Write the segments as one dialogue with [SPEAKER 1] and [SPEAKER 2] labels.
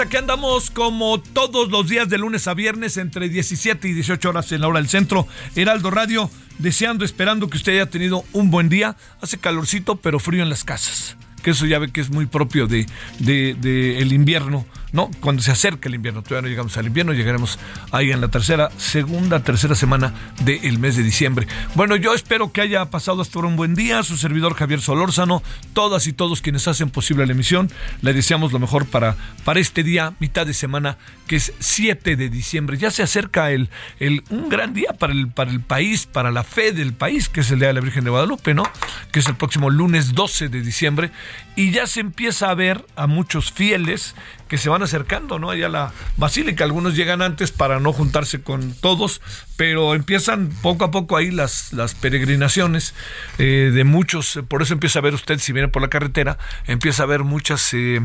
[SPEAKER 1] Aquí andamos como todos los días de lunes a viernes entre 17 y 18 horas en la hora del centro. Heraldo Radio, deseando, esperando que usted haya tenido un buen día. Hace calorcito, pero frío en las casas. Que eso ya ve que es muy propio de- de el invierno, ¿no? Cuando se acerca el invierno, todavía no llegamos al invierno, llegaremos ahí en la tercera, segunda, tercera semana del mes de diciembre. Bueno, yo espero que haya pasado hasta ahora un buen día. Su servidor Javier Solórzano, todas y todos quienes hacen posible la emisión, le deseamos lo mejor para, para este día, mitad de semana, que es 7 de diciembre. Ya se acerca el, el, un gran día para el, para el país, para la fe del país, que es el Día de la Virgen de Guadalupe, ¿no? Que es el próximo lunes 12 de diciembre. Y ya se empieza a ver a muchos fieles que se van acercando, ¿no? Allá a la basílica. Algunos llegan antes para no juntarse con todos, pero empiezan poco a poco ahí las, las peregrinaciones eh, de muchos. Por eso empieza a ver usted, si viene por la carretera, empieza a ver muchas, eh,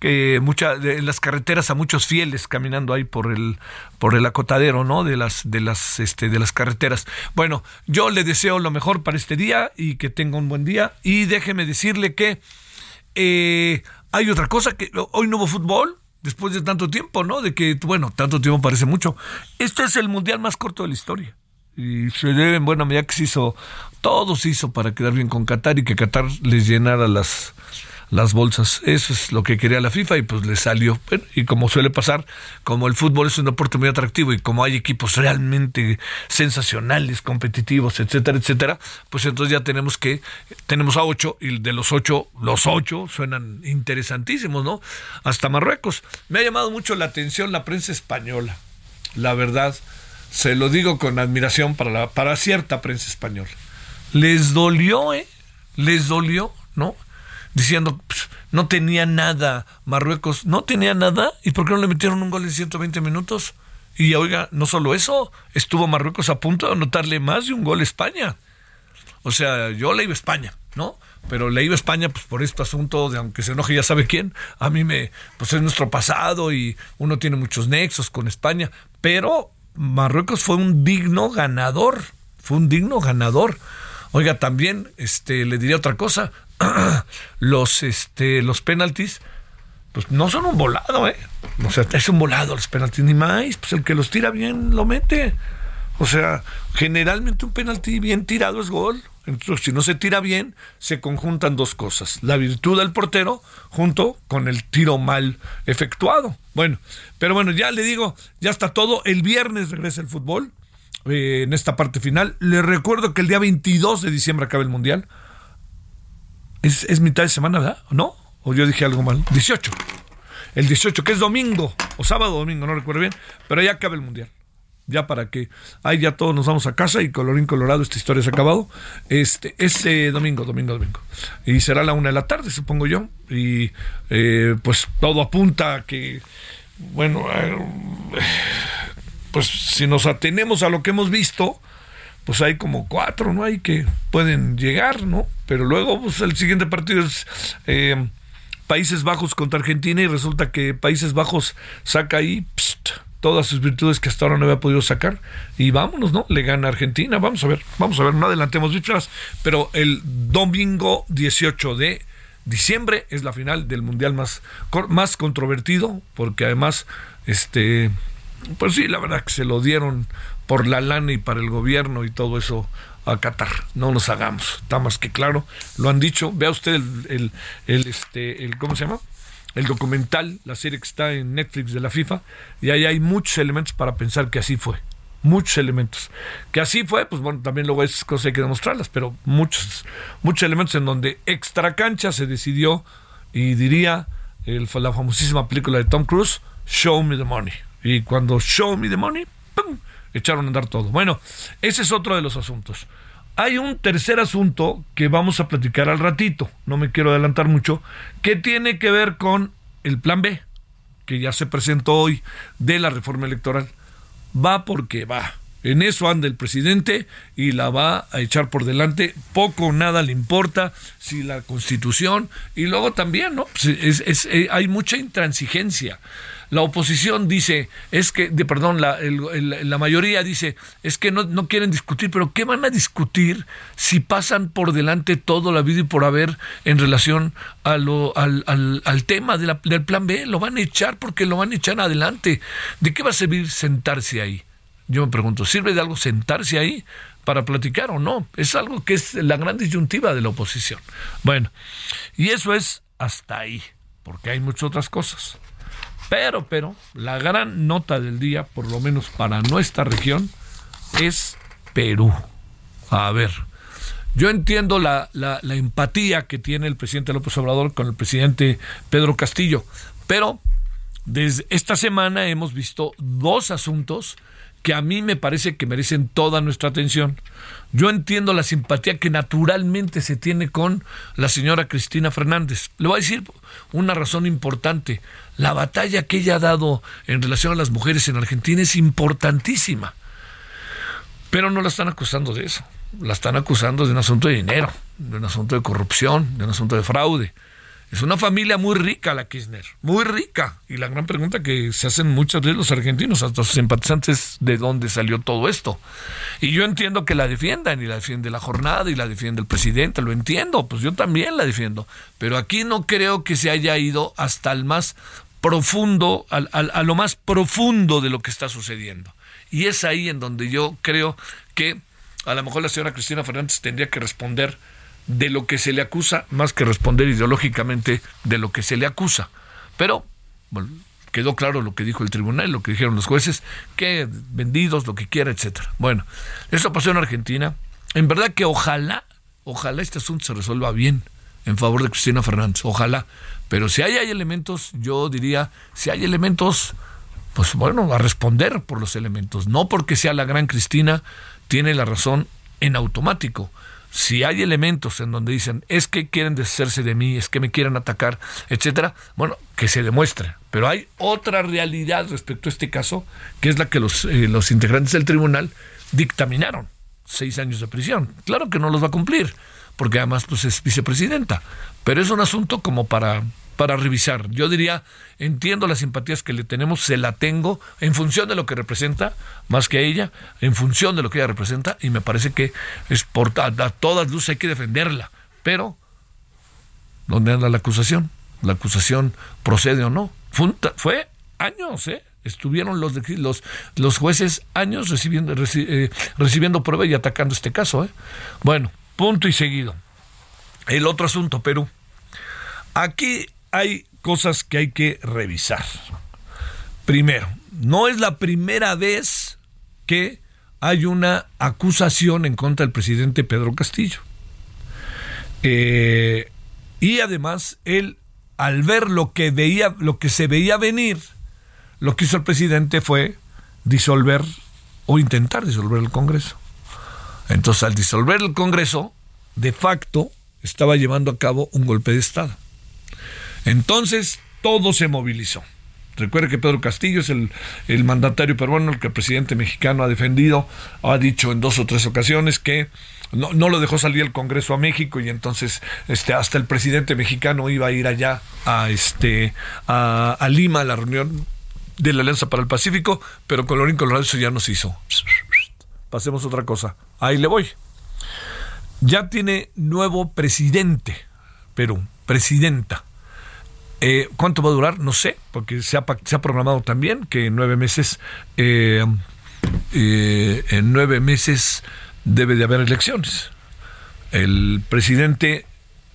[SPEAKER 1] de, en las carreteras a muchos fieles caminando ahí por el, por el acotadero, ¿no? De las, de las, este, de las carreteras. Bueno, yo le deseo lo mejor para este día y que tenga un buen día. Y déjeme decirle que eh, hay otra cosa que hoy no hubo fútbol después de tanto tiempo, ¿no? De que, bueno, tanto tiempo parece mucho. Este es el mundial más corto de la historia. Y se debe en buena medida que se hizo, todo se hizo para quedar bien con Qatar y que Qatar les llenara las, las bolsas. Eso es lo que quería la FIFA y pues le salió. Y como suele pasar, como el fútbol es un deporte muy atractivo y como hay equipos realmente sensacionales, competitivos, etcétera, etcétera, pues entonces ya tenemos que, tenemos a ocho y de los ocho, los ocho suenan interesantísimos, ¿no? Hasta Marruecos. Me ha llamado mucho la atención la prensa española, la verdad. Se lo digo con admiración para, la, para cierta prensa española. Les dolió, ¿eh? Les dolió, ¿no? Diciendo no tenía nada Marruecos, no tenía nada, ¿y por qué no le metieron un gol en 120 minutos? Y oiga, no solo eso, estuvo Marruecos a punto de anotarle más de un gol a España. O sea, yo le iba a España, ¿no? Pero le iba a España pues por este asunto de aunque se enoje ya sabe quién, a mí me pues es nuestro pasado y uno tiene muchos nexos con España, pero Marruecos fue un digno ganador, fue un digno ganador. Oiga, también este le diría otra cosa, los este los penaltis pues no son un volado, ¿eh? O sea, es un volado los penaltis ni más, pues el que los tira bien lo mete. O sea, generalmente un penalti bien tirado es gol. Entonces, si no se tira bien, se conjuntan dos cosas. La virtud del portero junto con el tiro mal efectuado. Bueno, pero bueno, ya le digo, ya está todo. El viernes regresa el fútbol eh, en esta parte final. Le recuerdo que el día 22 de diciembre acaba el Mundial. Es, es mitad de semana, ¿verdad? ¿O no? ¿O yo dije algo mal? 18. El 18, que es domingo, o sábado o domingo, no recuerdo bien, pero ya acaba el Mundial ya para que ahí ya todos nos vamos a casa y colorín colorado esta historia se ha acabado este ese domingo domingo domingo y será la una de la tarde supongo yo y eh, pues todo apunta a que bueno eh, pues si nos atenemos a lo que hemos visto pues hay como cuatro no hay que pueden llegar no pero luego pues el siguiente partido es eh, Países Bajos contra Argentina y resulta que Países Bajos saca ahí todas sus virtudes que hasta ahora no había podido sacar. Y vámonos, ¿no? Le gana Argentina, vamos a ver, vamos a ver, no adelantemos vísperas, pero el domingo 18 de diciembre es la final del mundial más, más controvertido, porque además, este, pues sí, la verdad que se lo dieron por la lana y para el gobierno y todo eso a Qatar. No nos hagamos. Está más que claro. Lo han dicho. Vea usted el, el, este, el ¿cómo se llama? El documental, la serie que está en Netflix de la FIFA. Y ahí hay muchos elementos para pensar que así fue. Muchos elementos. Que así fue, pues bueno, también luego esas cosas hay que demostrarlas, pero muchos, muchos elementos en donde extra cancha se decidió, y diría el, la famosísima película de Tom Cruise, Show Me the Money. Y cuando Show Me the Money, ¡pum! echaron a andar todo. Bueno, ese es otro de los asuntos. Hay un tercer asunto que vamos a platicar al ratito, no me quiero adelantar mucho, que tiene que ver con el plan B, que ya se presentó hoy de la reforma electoral. Va porque va. En eso anda el presidente y la va a echar por delante. Poco o nada le importa si la constitución y luego también, ¿no? Pues eh, hay mucha intransigencia la oposición dice, es que, de, perdón, la, la mayoría dice, es que no, no, quieren discutir, pero ¿qué van a discutir si pasan por delante todo la vida y por haber en relación a lo, al, al, al tema del plan B? Lo van a echar porque lo van a echar adelante. ¿De qué va a servir sentarse ahí? Yo me pregunto, ¿sirve de algo sentarse ahí? para platicar o no. Es algo que es la gran disyuntiva de la oposición. Bueno, y eso es hasta ahí, porque hay muchas otras cosas. Pero, pero, la gran nota del día, por lo menos para nuestra región, es Perú. A ver, yo entiendo la, la, empatía que tiene el presidente López Obrador con el presidente Pedro Castillo, pero desde esta semana hemos visto dos asuntos que a mí me parece que merecen toda nuestra atención. Yo entiendo la simpatía que naturalmente se tiene con la señora Cristina Fernández. Le voy a decir una razón importante. La batalla que ella ha dado en relación a las mujeres en Argentina es importantísima. Pero no la están acusando de eso. La están acusando de un asunto de dinero, de un asunto de corrupción, de un asunto de fraude. Es una familia muy rica la Kirchner, muy rica. Y la gran pregunta que se hacen muchos de los argentinos, hasta sus simpatizantes, ¿de dónde salió todo esto? Y yo entiendo que la defiendan, y la defiende la jornada, y la defiende el presidente, lo entiendo, pues yo también la defiendo. Pero aquí no creo que se haya ido hasta el más profundo, a lo más profundo de lo que está sucediendo. Y es ahí en donde yo creo que a lo mejor la señora Cristina Fernández tendría que responder de lo que se le acusa más que responder ideológicamente de lo que se le acusa. Pero bueno, quedó claro lo que dijo el tribunal, lo que dijeron los jueces, que vendidos, lo que quiera, etcétera. Bueno, eso pasó en Argentina. En verdad que ojalá, ojalá este asunto se resuelva bien en favor de Cristina Fernández, ojalá. Pero si hay, hay elementos, yo diría, si hay elementos, pues bueno, a responder por los elementos. No porque sea la gran Cristina, tiene la razón en automático si hay elementos en donde dicen es que quieren deshacerse de mí, es que me quieren atacar, etcétera, bueno, que se demuestre. Pero hay otra realidad respecto a este caso, que es la que los, eh, los integrantes del tribunal dictaminaron. Seis años de prisión. Claro que no los va a cumplir, porque además pues, es vicepresidenta. Pero es un asunto como para para revisar. Yo diría, entiendo las simpatías que le tenemos, se la tengo en función de lo que representa, más que a ella, en función de lo que ella representa, y me parece que es por a, todas luces hay que defenderla. Pero, ¿dónde anda la acusación? ¿La acusación procede o no? Fue, años, ¿eh? Estuvieron los, los, los jueces años recibiendo, eh, recibiendo prueba y atacando este caso. ¿eh? Bueno, punto y seguido. El otro asunto, Perú. Aquí hay cosas que hay que revisar. Primero, no es la primera vez que hay una acusación en contra del presidente Pedro Castillo. Eh, y además, él, al ver lo que veía, lo que se veía venir, lo que hizo el presidente fue disolver o intentar disolver el Congreso. Entonces, al disolver el Congreso, de facto, estaba llevando a cabo un golpe de Estado. Entonces, todo se movilizó. Recuerde que Pedro Castillo es el, mandatario peruano, el que el presidente mexicano ha defendido, ha dicho en dos o tres ocasiones que no, lo dejó salir el Congreso a México y entonces este, hasta el presidente mexicano iba a ir allá a, este, a, Lima a la reunión de la Alianza para el Pacífico, pero colorín colorado eso ya no se hizo. Pasemos a otra cosa. Ahí le voy. Ya tiene nuevo presidente Perú, presidenta. Eh, ¿Cuánto va a durar? No sé, porque se ha, programado también que en nueve meses, eh, eh, en nueve meses debe de haber elecciones. El presidente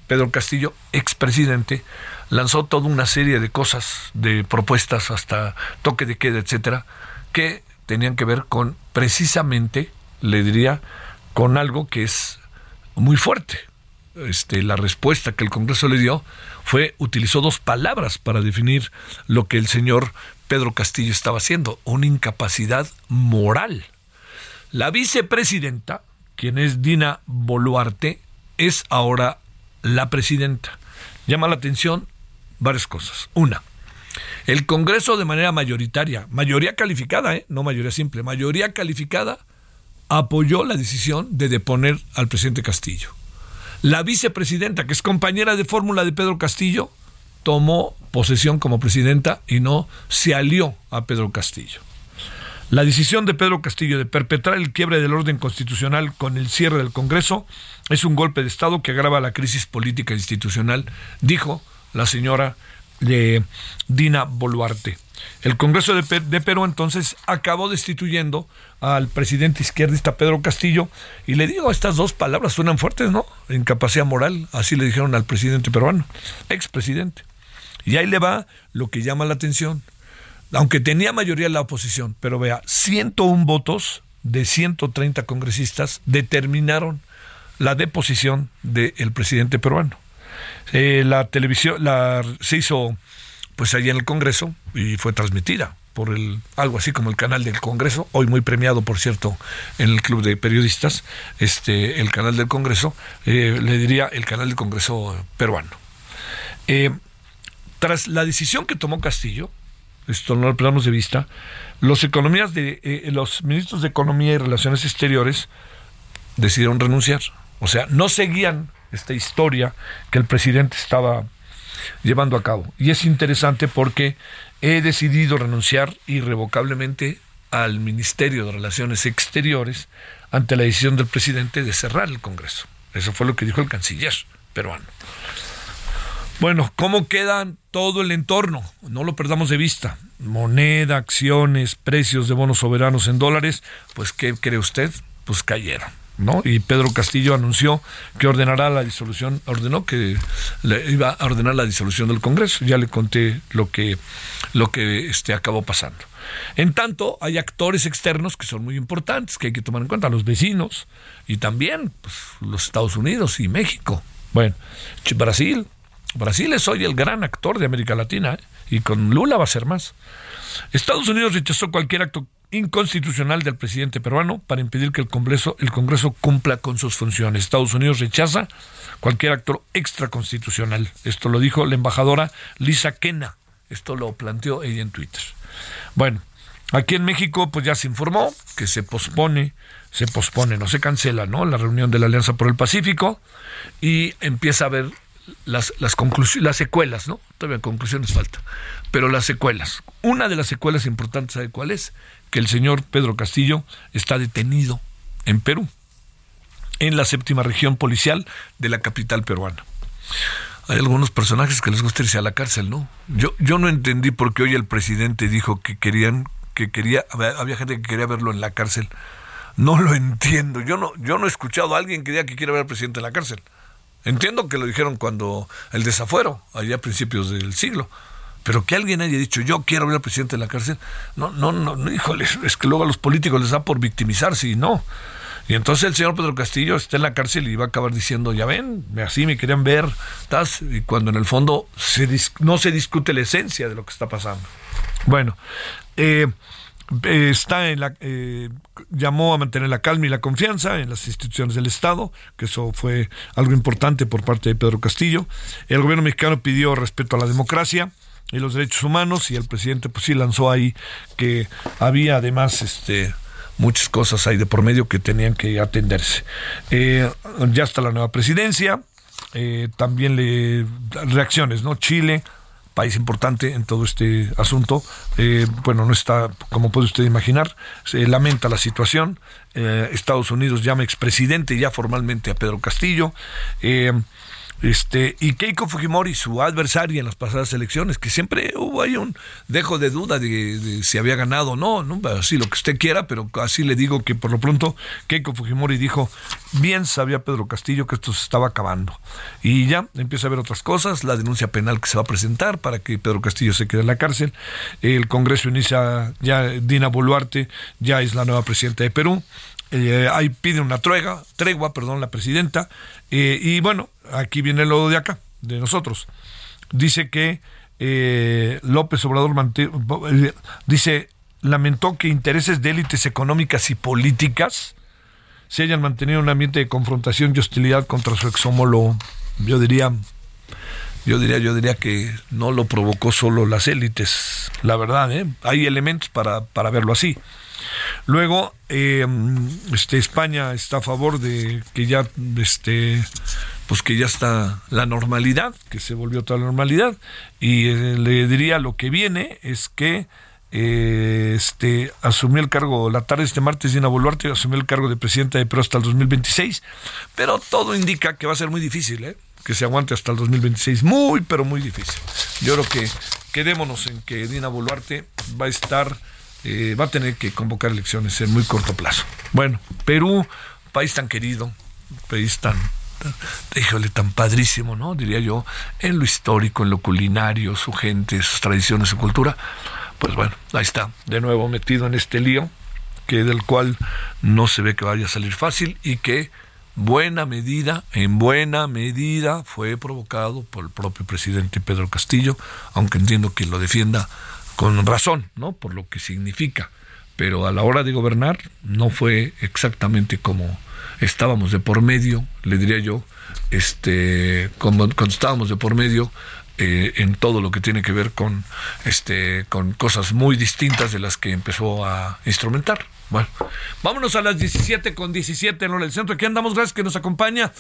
[SPEAKER 1] Pedro Castillo, expresidente, lanzó toda una serie de cosas, de propuestas hasta toque de queda, etcétera, que tenían que ver con precisamente, le diría, con algo que es muy fuerte. Este, la respuesta que el Congreso le dio fue, utilizó dos palabras para definir lo que el señor Pedro Castillo estaba haciendo, una incapacidad moral. La vicepresidenta, quien es Dina Boluarte, es ahora la presidenta. Llama la atención varias cosas. Una, el Congreso de manera mayoritaria, mayoría calificada, ¿eh? no mayoría simple, mayoría calificada, apoyó la decisión de deponer al presidente Castillo. La vicepresidenta, que es compañera de fórmula de Pedro Castillo, tomó posesión como presidenta y no se alió a Pedro Castillo. La decisión de Pedro Castillo de perpetrar el quiebre del orden constitucional con el cierre del Congreso es un golpe de Estado que agrava la crisis política e institucional, dijo la señora de Dina Boluarte. El Congreso de, Perú entonces acabó destituyendo al presidente izquierdista Pedro Castillo y le digo, estas dos palabras suenan fuertes, ¿no? Incapacidad moral, así le dijeron al presidente peruano, expresidente. Y ahí le va lo que llama la atención. Aunque tenía mayoría la oposición, pero vea, 101 votos de 130 congresistas determinaron la deposición del presidente peruano. Eh, la televisión se hizo pues allí en el Congreso y fue transmitida por el algo así como el canal del Congreso, hoy muy premiado por cierto en el club de periodistas, este el canal del Congreso, eh, le diría el canal del Congreso peruano. Eh, tras la decisión que tomó Castillo, esto no lo perdamos de vista, los economías de los ministros de Economía y Relaciones Exteriores decidieron renunciar, o sea, no seguían esta historia que el presidente estaba llevando a cabo. Y es interesante porque he decidido renunciar irrevocablemente al Ministerio de Relaciones Exteriores ante la decisión del presidente de cerrar el Congreso. Eso fue lo que dijo el canciller peruano. Bueno, ¿cómo queda todo el entorno? No lo perdamos de vista. Moneda, acciones, precios de bonos soberanos en dólares, pues ¿qué cree usted? Pues cayeron. ¿No? Y Pedro Castillo anunció que ordenará la disolución, ordenó que le iba a ordenar la disolución del Congreso. Ya le conté lo que, lo que este, acabó pasando. En tanto, hay actores externos que son muy importantes, que hay que tomar en cuenta, los vecinos y también pues, los Estados Unidos y México. Bueno, Brasil, Brasil es hoy el gran actor de América Latina ¿eh? y con Lula va a ser más. Estados Unidos rechazó cualquier acto inconstitucional del presidente peruano para impedir que el Congreso, el Congreso cumpla con sus funciones. Estados Unidos rechaza cualquier acto extraconstitucional. Esto lo dijo la embajadora Lisa Kena. Esto lo planteó ella en Twitter. Bueno, aquí en México pues ya se informó que se pospone, se pospone, no se cancela, ¿no? La reunión de la Alianza por el Pacífico y empieza a haber las, las las secuelas, ¿no? Todavía conclusiones falta, pero las secuelas. Una de las secuelas importantes, ¿sabe cuál es? que el señor Pedro Castillo está detenido en Perú, en la séptima región policial de la capital peruana. Hay algunos personajes que les gusta irse a la cárcel, ¿no? Yo, yo no entendí por qué hoy el presidente dijo que querían, que quería, había gente que quería verlo en la cárcel. No lo entiendo. Yo no, yo no he escuchado a alguien que diga que quiere ver al presidente en la cárcel. Entiendo que lo dijeron cuando el desafuero, allá a principios del siglo. Pero que alguien haya dicho, yo quiero ver al presidente en la cárcel, no, no, no, híjole, es que luego a los políticos les da por victimizarse y no. Y entonces el señor Pedro Castillo está en la cárcel y va a acabar diciendo, ya ven, así me querían ver, y cuando en el fondo se no se discute la esencia de lo que está pasando. Bueno, eh, está en la eh, llamó a mantener la calma y la confianza en las instituciones del Estado, que eso fue algo importante por parte de Pedro Castillo. El gobierno mexicano pidió respeto a la democracia y los derechos humanos y el presidente pues sí lanzó ahí que había además este muchas cosas ahí de por medio que tenían que atenderse. Eh, ya está la nueva presidencia, eh, también le reacciones, ¿no? Chile, país importante en todo este asunto, eh, bueno, no está, como puede usted imaginar, se lamenta la situación. Estados Unidos llama expresidente ya formalmente a Pedro Castillo. Este, y Keiko Fujimori, su adversaria en las pasadas elecciones, que siempre hubo ahí un dejo de duda de, si había ganado o no, ¿no? Así lo que usted quiera, pero así le digo que por lo pronto Keiko Fujimori dijo, bien sabía Pedro Castillo que esto se estaba acabando. Y ya empieza a ver otras cosas, la denuncia penal que se va a presentar para que Pedro Castillo se quede en la cárcel. El Congreso inicia ya, Dina Boluarte ya es la nueva presidenta de Perú. Eh, ahí pide una tregua, tregua, perdón, la presidenta, eh, y bueno, aquí viene lo de acá, de nosotros. Dice que eh, López Obrador dice, lamentó que intereses de élites económicas y políticas se hayan mantenido en un ambiente de confrontación y hostilidad contra su exhomólogo. Yo diría, yo diría, yo diría que no lo provocó solo las élites, la verdad, hay elementos para, para verlo así. Luego, eh, este, España está a favor de que ya, este, pues que ya está la normalidad, que se volvió toda la normalidad. Y eh, le diría lo que viene es que eh, este, asumió el cargo la tarde de este martes, Dina Boluarte asumió el cargo de presidenta de Perú hasta el 2026, pero todo indica que va a ser muy difícil, que se aguante hasta el 2026, muy, pero muy difícil. Yo creo que quedémonos en que Dina Boluarte va a estar eh, va a tener que convocar elecciones en muy corto plazo. Bueno, Perú, país tan querido, país tan, híjole, tan padrísimo, ¿no? Diría yo, en lo histórico, en lo culinario, su gente, sus tradiciones, su cultura. Pues bueno, ahí está, de nuevo metido en este lío, que del cual no se ve que vaya a salir fácil y que buena medida, en buena medida, fue provocado por el propio presidente Pedro Castillo, aunque entiendo que lo defienda con razón, ¿no? Por lo que significa. Pero a la hora de gobernar no fue exactamente como estábamos de por medio, le diría yo, este, como, cuando estábamos de por medio eh, en todo lo que tiene que ver con, este, con cosas muy distintas de las que empezó a instrumentar. Bueno, vámonos a las 17 con 17 en hora del centro. Aquí andamos, gracias que nos acompaña.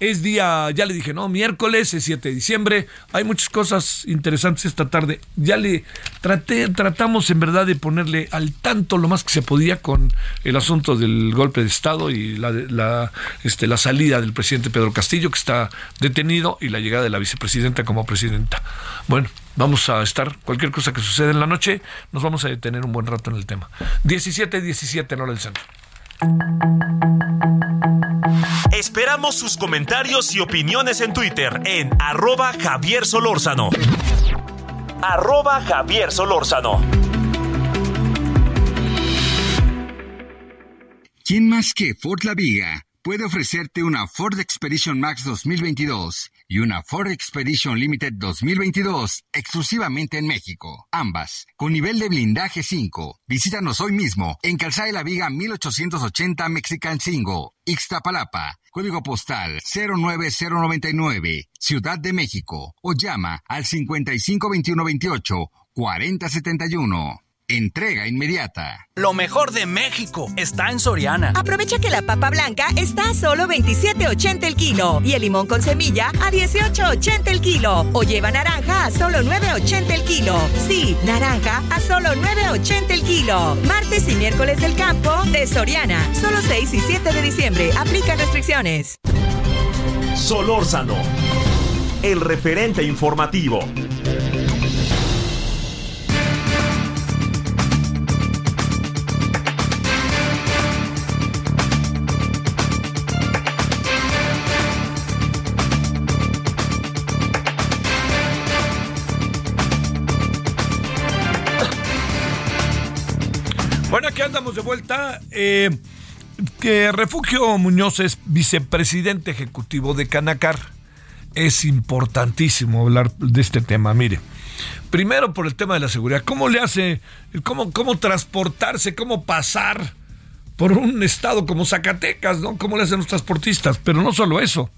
[SPEAKER 1] Es día, ya le dije, ¿no? Miércoles, es 7 de diciembre. Hay muchas cosas interesantes esta tarde. Ya le traté, tratamos en verdad de ponerle al tanto lo más que se podía con el asunto del golpe de Estado y la, la, este, la salida del presidente Pedro Castillo, que está detenido, y la llegada de la vicepresidenta como presidenta. Bueno, Vamos a estar, cualquier cosa que suceda en la noche, nos vamos a detener un buen rato en el tema. 17-17 en hora del centro.
[SPEAKER 2] Esperamos sus comentarios y opiniones en Twitter en arroba Javier Solórzano. Arroba Javier Solórzano.
[SPEAKER 3] ¿Quién más que Ford La Viga puede ofrecerte una Ford Expedition Max 2022? y una Ford Expedition Limited 2022 exclusivamente en México. Ambas con nivel de blindaje 5. Visítanos hoy mismo en Calzada de la Viga 1880 Mexican Single, Ixtapalapa. Código postal 09099, Ciudad de México. O llama al 552128 4071. Entrega inmediata.
[SPEAKER 4] Lo mejor de México está en Soriana.
[SPEAKER 5] Aprovecha que la papa blanca está a solo 27.80 el kilo y el limón con semilla a 18.80 el kilo. O lleva naranja a solo 9.80 el kilo. Sí, naranja a solo 9.80 el kilo. Martes y miércoles del campo de Soriana. Solo 6 y 7 de diciembre. Aplica restricciones.
[SPEAKER 2] Solórzano, el referente informativo.
[SPEAKER 1] Aquí andamos de vuelta. Eh, que Refugio Muñoz es vicepresidente ejecutivo de Canacar. Es importantísimo hablar de este tema. Mire, primero por el tema de la seguridad. ¿Cómo le hace, cómo, cómo transportarse, cómo pasar por un estado como Zacatecas. ¿Cómo le hacen los transportistas? Pero no solo eso.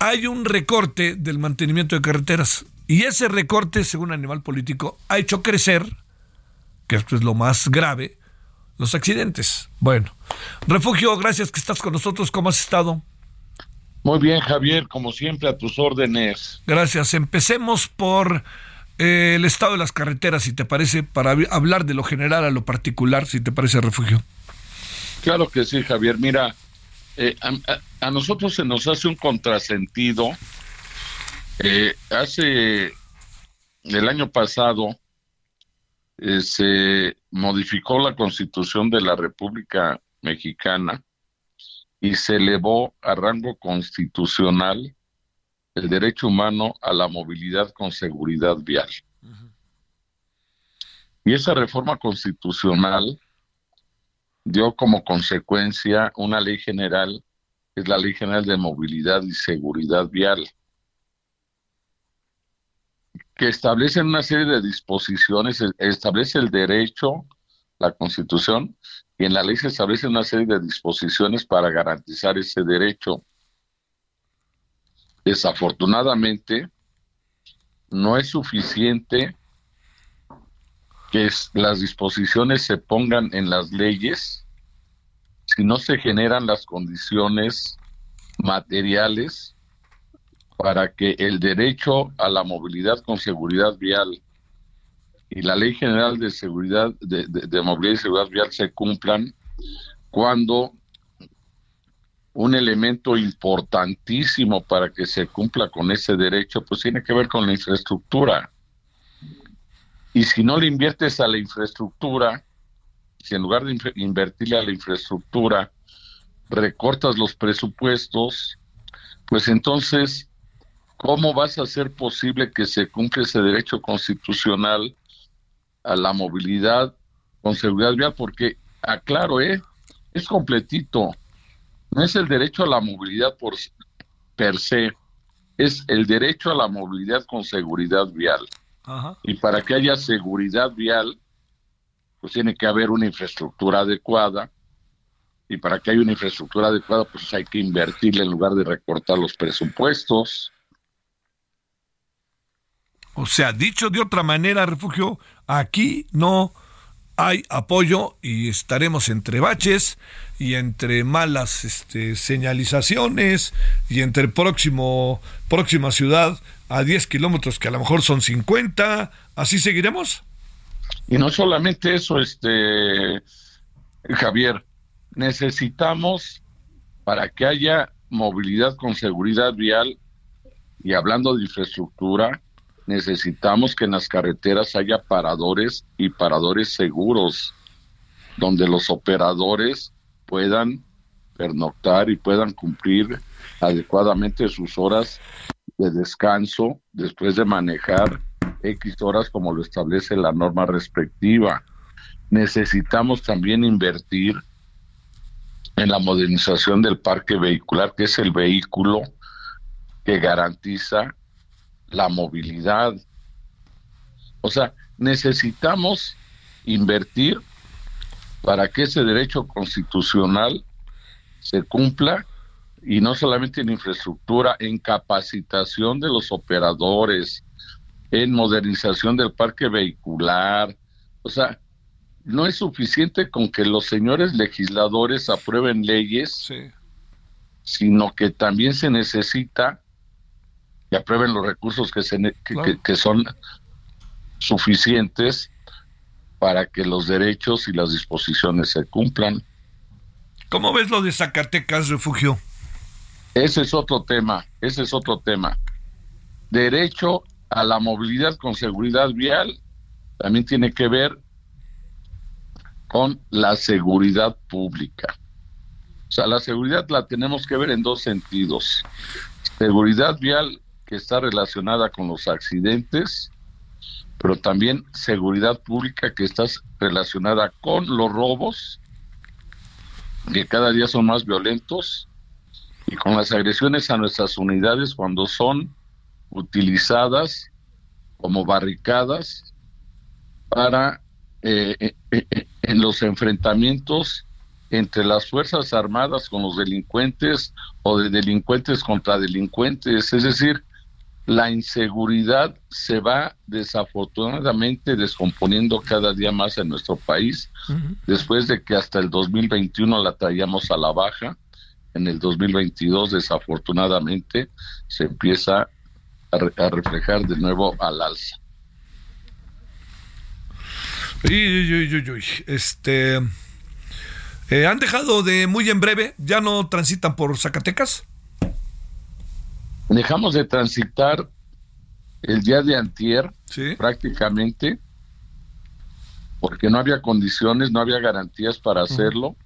[SPEAKER 1] Hay un recorte del mantenimiento de carreteras. Y ese recorte, según Animal Político, ha hecho crecer que esto es lo más grave, los accidentes. Bueno, Refugio, gracias que estás con nosotros. ¿Cómo has estado?
[SPEAKER 6] Muy bien, Javier, como siempre, a tus órdenes.
[SPEAKER 1] Gracias. Empecemos por eh, el estado de las carreteras, si te parece, para hablar de lo general a lo particular, si te parece, Refugio.
[SPEAKER 6] Claro que sí, Javier. Mira, eh, a, nosotros se nos hace un contrasentido. Eh, hace el año pasado eh, se modificó la constitución de la República Mexicana y se elevó a rango constitucional el derecho humano a la movilidad con seguridad vial. Y esa reforma constitucional dio como consecuencia una ley general, que es la Ley General de Movilidad y Seguridad Vial, que establece una serie de disposiciones, establece el derecho, la Constitución, y en la ley se establece una serie de disposiciones para garantizar ese derecho. Desafortunadamente, no es suficiente que las disposiciones se pongan en las leyes si no se generan las condiciones materiales para que el derecho a la movilidad con seguridad vial y la ley general de seguridad de, movilidad y seguridad vial se cumplan cuando un elemento importantísimo para que se cumpla con ese derecho pues tiene que ver con la infraestructura. Y si no le inviertes a la infraestructura, si en lugar de invertirle a la infraestructura, recortas los presupuestos, pues entonces, ¿cómo vas a hacer posible que se cumpla ese derecho constitucional a la movilidad con seguridad vial? Porque, aclaro, ¿eh? es completito. No es el derecho a la movilidad por per se, es el derecho a la movilidad con seguridad vial. Y para que haya seguridad vial, pues tiene que haber una infraestructura adecuada. Y para que haya una infraestructura adecuada, pues hay que invertirle en lugar de recortar los presupuestos.
[SPEAKER 1] O sea, dicho de otra manera, refugio, aquí no hay apoyo y estaremos entre baches y entre malas este, señalizaciones y entre próximo próxima ciudad a 10 kilómetros que a lo mejor son 50, ¿así seguiremos?
[SPEAKER 6] Y no solamente eso, este Javier, necesitamos para que haya movilidad con seguridad vial y hablando de infraestructura, necesitamos que en las carreteras haya paradores y paradores seguros, donde los operadores puedan pernoctar y puedan cumplir adecuadamente sus horas de descanso después de manejar X horas como lo establece la norma respectiva. Necesitamos también invertir en la modernización del parque vehicular, que es el vehículo que garantiza la movilidad. O sea, necesitamos invertir para que ese derecho constitucional se cumpla y no solamente en infraestructura, en capacitación de los operadores, en modernización del parque vehicular. O sea, no es suficiente con que los señores legisladores aprueben leyes, sino que también se necesita que aprueben los recursos que, se, que son suficientes para que los derechos y las disposiciones se cumplan.
[SPEAKER 1] ¿Cómo ves lo de Zacatecas, refugio?
[SPEAKER 6] Ese es otro tema, ese es otro tema. Derecho a la movilidad con seguridad vial también tiene que ver con la seguridad pública. O sea, la seguridad la tenemos que ver en dos sentidos. Seguridad vial que está relacionada con los accidentes, pero también seguridad pública que está relacionada con los robos, que cada día son más violentos, y con las agresiones a nuestras unidades cuando son utilizadas como barricadas para eh, eh, eh, en los enfrentamientos entre las Fuerzas Armadas con los delincuentes o de delincuentes contra delincuentes. Es decir, la inseguridad se va desafortunadamente descomponiendo cada día más en nuestro país, después de que hasta el 2021 la traíamos a la baja en el 2022 desafortunadamente se empieza a, reflejar de nuevo al alza.
[SPEAKER 1] Este Eh, ¿Han dejado de muy en breve? ¿Ya no transitan por Zacatecas?
[SPEAKER 6] Dejamos de transitar el día de antier, prácticamente, porque no había condiciones, no había garantías para hacerlo.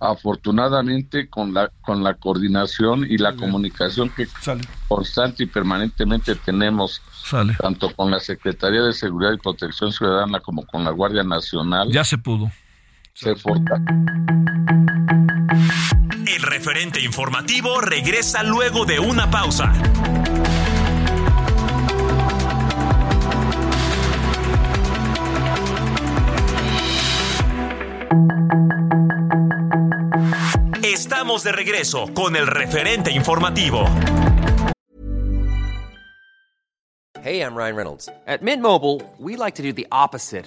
[SPEAKER 6] Afortunadamente, con la, con la coordinación y la comunicación que constante y permanentemente tenemos, tanto con la Secretaría de Seguridad y Protección Ciudadana como con la Guardia Nacional.
[SPEAKER 1] Ya se pudo.
[SPEAKER 6] Se forta.
[SPEAKER 2] El referente informativo regresa luego de una pausa. Estamos de regreso con el referente informativo.
[SPEAKER 7] Hey, I'm Ryan Reynolds. At Mint Mobile, we like to do the opposite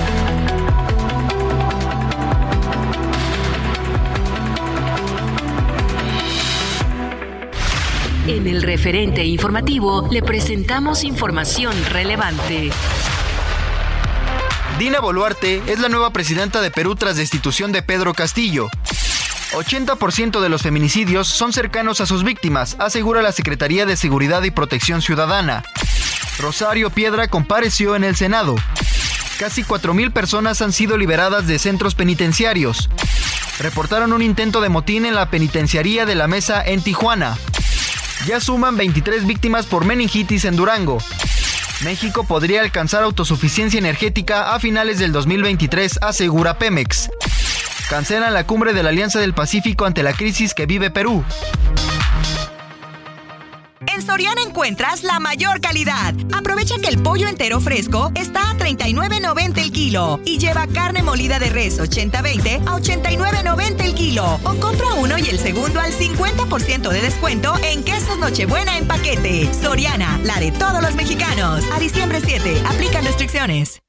[SPEAKER 8] En el referente informativo le presentamos información relevante.
[SPEAKER 9] Dina Boluarte es la nueva presidenta de Perú tras destitución de Pedro Castillo. 80% de los feminicidios son cercanos a sus víctimas, asegura la Secretaría de Seguridad y Protección Ciudadana. Rosario Piedra compareció en el Senado. Casi 4.000 personas han sido liberadas de centros penitenciarios. Reportaron un intento de motín en la penitenciaría de la Mesa en Tijuana. Ya suman 23 víctimas por meningitis en Durango. México podría alcanzar autosuficiencia energética a finales del 2023, asegura Pemex. Cancelan la cumbre de la Alianza del Pacífico ante la crisis que vive Perú.
[SPEAKER 5] Soriana encuentras la mayor calidad. Aprovecha que el pollo entero fresco está a 39.90 el kilo y lleva carne molida de res 80-20 a 89.90 el kilo. O compra uno y el segundo al 50% de descuento en quesos Nochebuena en paquete. Soriana, la de todos los mexicanos. A diciembre 7, aplican restricciones.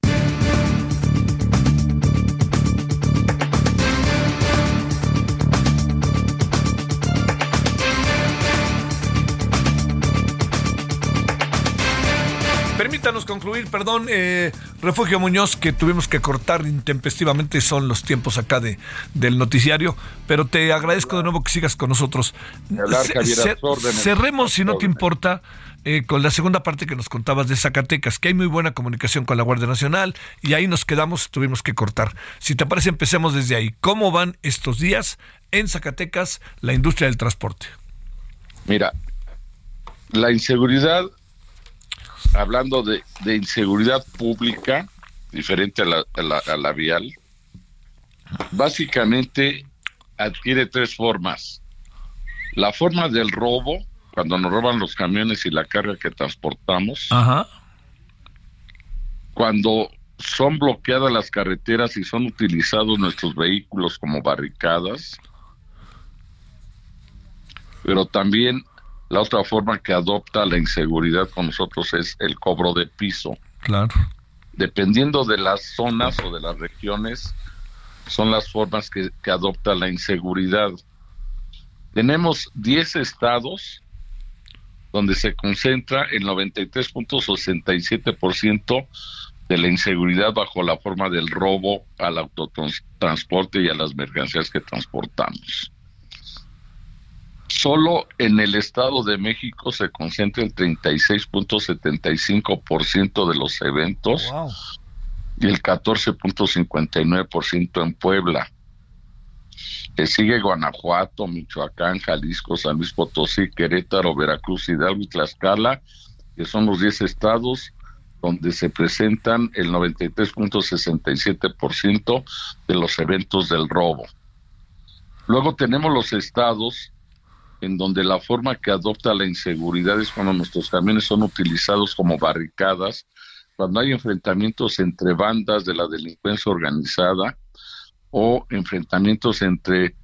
[SPEAKER 1] Permítanos concluir, perdón, eh, Refugio Muñoz, que tuvimos que cortar intempestivamente, son los tiempos acá de, del noticiario, pero te agradezco de nuevo que sigas con nosotros. cerremos, si no te importa, eh, con la segunda parte que nos contabas de Zacatecas, que hay muy buena comunicación con la Guardia Nacional, y ahí nos quedamos, tuvimos que cortar. Si te parece, empecemos desde ahí. ¿Cómo van estos días en Zacatecas la industria del transporte?
[SPEAKER 6] Mira, la inseguridad hablando de, inseguridad pública, diferente a la, a la, vial, básicamente adquiere tres formas. La forma del robo, cuando nos roban los camiones y la carga que transportamos. Cuando son bloqueadas las carreteras y son utilizados nuestros vehículos como barricadas. Pero también la otra forma que adopta la inseguridad con nosotros es el cobro de piso.
[SPEAKER 1] Claro.
[SPEAKER 6] Dependiendo de las zonas o de las regiones, son las formas que, adopta la inseguridad. Tenemos 10 estados donde se concentra el 93.67% de la inseguridad bajo la forma del robo al autotransporte y a las mercancías que transportamos. Solo en el Estado de México se concentra el 36.75% de los eventos y el 14.59% en Puebla. Le sigue Guanajuato, Michoacán, Jalisco, San Luis Potosí, Querétaro, Veracruz, Hidalgo y Tlaxcala, que son los 10 estados donde se presentan el 93.67% de los eventos del robo. Luego tenemos los estados en donde la forma que adopta la inseguridad es cuando nuestros camiones son utilizados como barricadas, cuando hay enfrentamientos entre bandas de la delincuencia organizada o enfrentamientos entre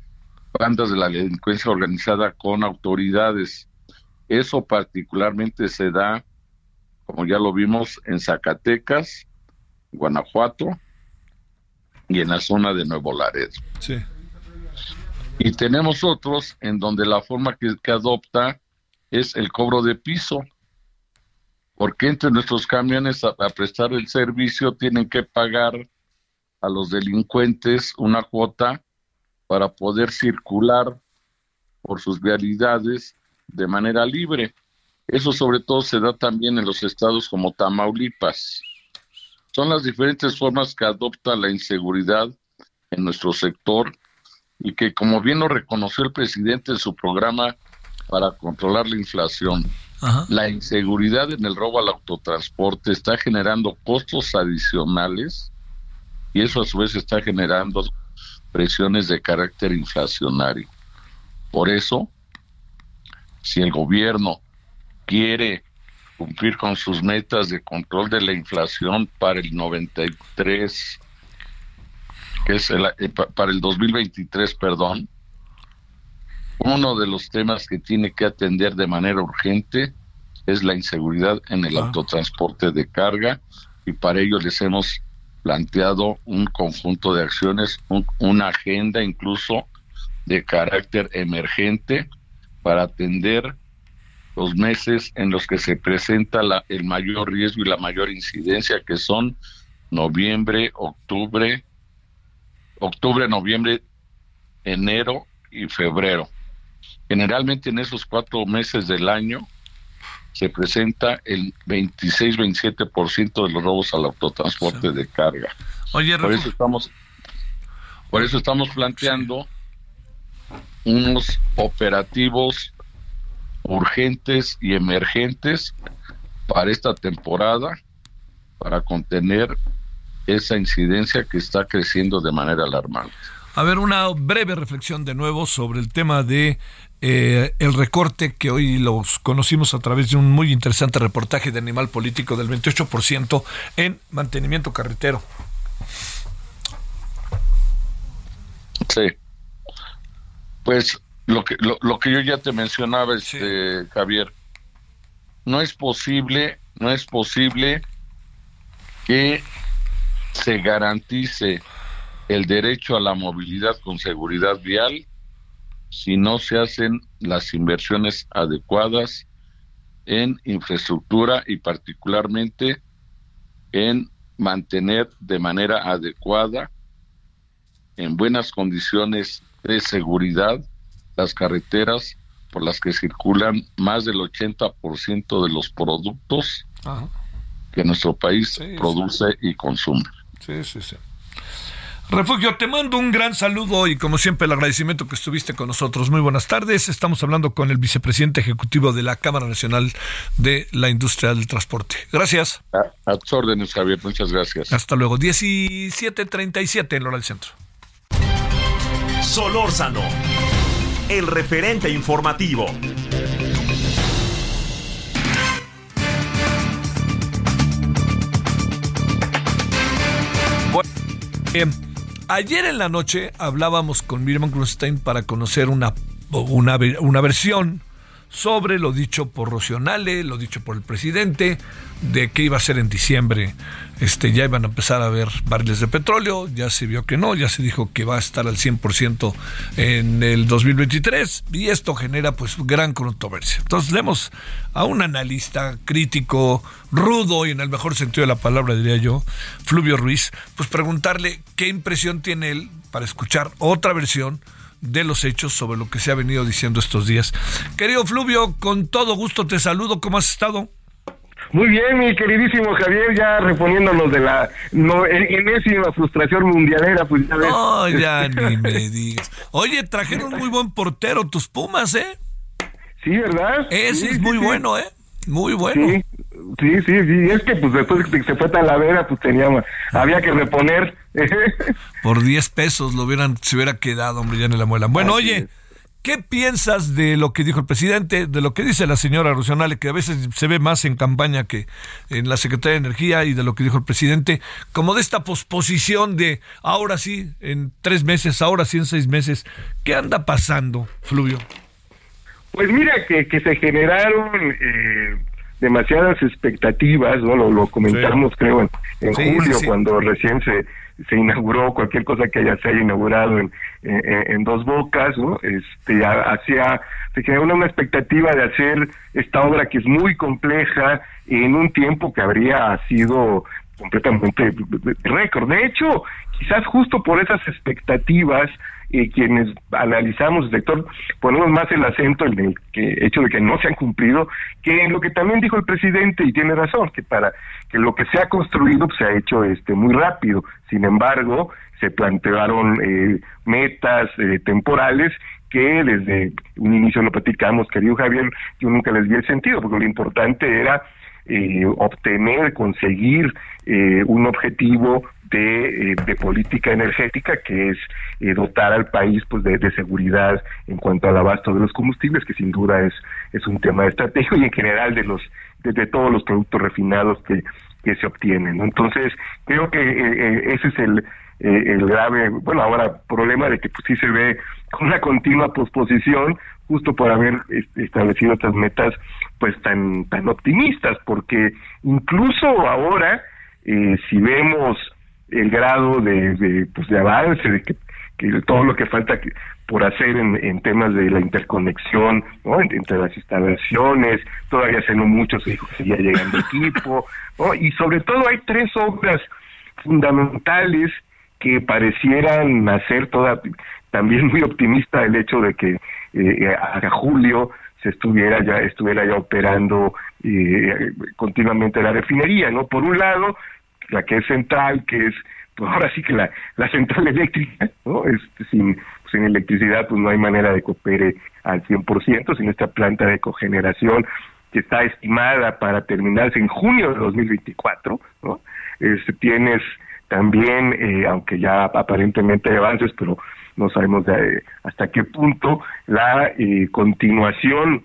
[SPEAKER 6] bandas de la delincuencia organizada con autoridades. Eso particularmente se da, como ya lo vimos, en Zacatecas, Guanajuato y en la zona de Nuevo Laredo.
[SPEAKER 1] Sí.
[SPEAKER 6] Y tenemos otros en donde la forma que, adopta es el cobro de piso, porque entre nuestros camiones a, a prestar el servicio tienen que pagar a los delincuentes una cuota para poder circular por sus vialidades de manera libre. Eso sobre todo se da también en los estados como Tamaulipas. Son las diferentes formas que adopta la inseguridad en nuestro sector y que como bien lo reconoció el presidente en su programa para controlar la inflación, la inseguridad en el robo al autotransporte está generando costos adicionales y eso a su vez está generando presiones de carácter inflacionario. Por eso, si el gobierno quiere cumplir con sus metas de control de la inflación para el 93, que es el, eh, para el 2023, perdón, uno de los temas que tiene que atender de manera urgente es la inseguridad en el autotransporte de carga y para ello les hemos planteado un conjunto de acciones, una agenda incluso de carácter emergente para atender los meses en los que se presenta la, el mayor riesgo y la mayor incidencia, que son noviembre, octubre, octubre, noviembre, enero y febrero. Generalmente en esos cuatro meses del año se presenta el 26-27% de los robos al autotransporte de carga.
[SPEAKER 1] Oye,
[SPEAKER 6] por eso estamos, por eso estamos planteando unos operativos urgentes y emergentes para esta temporada para contener esa incidencia que está creciendo de manera alarmante.
[SPEAKER 1] A ver, una breve reflexión de nuevo sobre el tema de eh, el recorte que hoy los conocimos a través de un muy interesante reportaje de Animal Político del 28% en mantenimiento carretero.
[SPEAKER 6] Sí. Pues lo que, lo, que yo ya te mencionaba, este, Javier, no es posible, no es posible que se garantice el derecho a la movilidad con seguridad vial si no se hacen las inversiones adecuadas en infraestructura y particularmente en mantener de manera adecuada en buenas condiciones de seguridad las carreteras por las que circulan más del 80% de los productos que nuestro país produce y consume.
[SPEAKER 1] Sí, sí, sí. Refugio, te mando un gran saludo y como siempre el agradecimiento que estuviste con nosotros. Muy buenas tardes. Estamos hablando con el vicepresidente ejecutivo de la Cámara Nacional de la Industria del Transporte. Gracias.
[SPEAKER 6] A, tus órdenes, Javier. Muchas gracias.
[SPEAKER 1] Hasta luego. 17.37 en Lora del Centro.
[SPEAKER 2] Solórzano, el referente informativo.
[SPEAKER 1] Bien. Ayer en la noche hablábamos con Miriam Grunstein para conocer una, una, una versión sobre lo dicho por Rocionale, lo dicho por el presidente, de que iba a ser en diciembre. Este, ya iban a empezar a ver barriles de petróleo, ya se vio que no, ya se dijo que va a estar al 100% en el 2023 y esto genera pues gran controversia. Entonces leemos a un analista crítico, rudo y en el mejor sentido de la palabra diría yo, Fluvio Ruiz, pues preguntarle qué impresión tiene él para escuchar otra versión de los hechos sobre lo que se ha venido diciendo estos días. Querido Fluvio, con todo gusto te saludo, ¿cómo has estado?
[SPEAKER 10] Muy bien, mi queridísimo Javier, ya reponiéndonos de la no, enésima frustración mundialera, pues ya ves.
[SPEAKER 1] No, ya ni me digas. Oye, trajeron muy buen portero tus Pumas, ¿eh?
[SPEAKER 10] Sí, ¿verdad?
[SPEAKER 1] Ese es muy bueno, ¿eh? Muy bueno.
[SPEAKER 10] Sí, sí, sí, sí. Es que pues después que se fue Talavera, pues teníamos, había que reponer.
[SPEAKER 1] Por 10 pesos lo hubieran, se hubiera quedado, hombre, ya en la muela. Bueno, oye, ¿qué piensas de lo que dijo el presidente, de lo que dice la señora Rosionale, que a veces se ve más en campaña que en la Secretaría de Energía, y de lo que dijo el presidente, como de esta posposición de ahora sí, en tres meses, ahora sí, en seis meses? ¿Qué anda pasando, Fluvio?
[SPEAKER 10] Pues mira, que, que se generaron eh, demasiadas expectativas, ¿no? Lo, comentamos, creo, en, julio, cuando recién se, se inauguró cualquier cosa que haya se haya inaugurado en, en, dos bocas, ¿no? Este, hacia, se generó una expectativa de hacer esta obra que es muy compleja en un tiempo que habría sido completamente récord. De hecho, quizás justo por esas expectativas, y quienes analizamos el sector ponemos más el acento en el que, hecho de que no se han cumplido que en lo que también dijo el presidente y tiene razón que para que lo que se ha construido pues, se ha hecho este muy rápido. Sin embargo se plantearon eh, metas eh, temporales que desde un inicio lo platicamos querido Javier yo nunca les di el sentido porque lo importante era eh, obtener, conseguir eh, un objetivo de, eh, de, política energética que es eh, dotar al país pues de, seguridad en cuanto al abasto de los combustibles que sin duda es es un tema estratégico y en general de los de, todos los productos refinados que, que se obtienen entonces creo que ese es el el grave bueno ahora problema de que pues sí se ve una continua posposición justo por haber establecido estas metas pues tan tan optimistas porque incluso ahora eh, si vemos el grado de, de, pues de avance de que, todo lo que falta por hacer en, en, temas de la interconexión entre las instalaciones todavía hace no mucho se dijo que seguía llegando equipo y sobre todo hay tres obras fundamentales que parecieran hacer toda también muy optimista el hecho de que eh, a julio se estuviera ya estuviera ya operando eh, continuamente la refinería no por un lado la que es central que es pues ahora sí que la, la central eléctrica no este, sin sin electricidad pues no hay manera de que opere al 100% sin esta planta de cogeneración que está estimada para terminarse en junio de 2024 no este, tienes también eh, aunque ya aparentemente hay avances pero no sabemos de, hasta qué punto la eh, continuación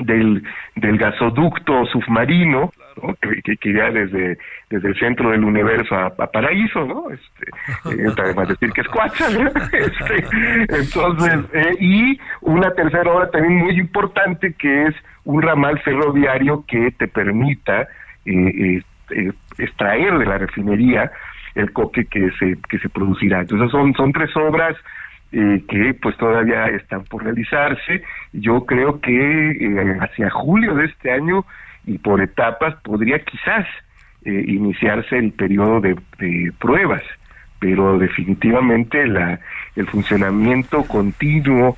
[SPEAKER 10] del, del gasoducto submarino que, que, iría desde, desde el centro del universo a, Paraíso, ¿no? Este, eh, además decir que es Cuacha, este, entonces, eh, y una tercera obra también muy importante que es un ramal ferroviario que te permita eh, eh extraer de la refinería el coque que se que se producirá. Entonces son son tres obras eh, que pues todavía están por realizarse. Yo creo que eh, hacia julio de este año y por etapas podría quizás eh, iniciarse el periodo de, de, pruebas, pero definitivamente la, el funcionamiento continuo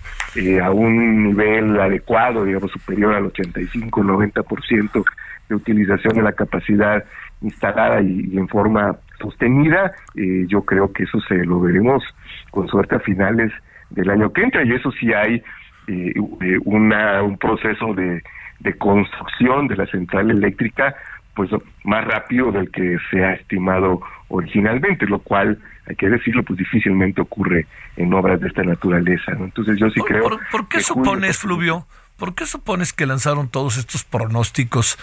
[SPEAKER 10] a un nivel adecuado, digamos superior al 85-90% de utilización de la capacidad instalada y, en forma sostenida, eh, yo creo que eso se lo veremos con suerte a finales del año que entra y eso sí hay eh, eh, una, un proceso de, de construcción de la central eléctrica pues más rápido del que se ha estimado originalmente, lo cual, hay que decirlo, pues difícilmente ocurre en obras de esta naturaleza. Entonces yo sí creo...
[SPEAKER 1] ¿Por, qué supones, Fluvio, ¿Por qué supones que lanzaron todos estos pronósticos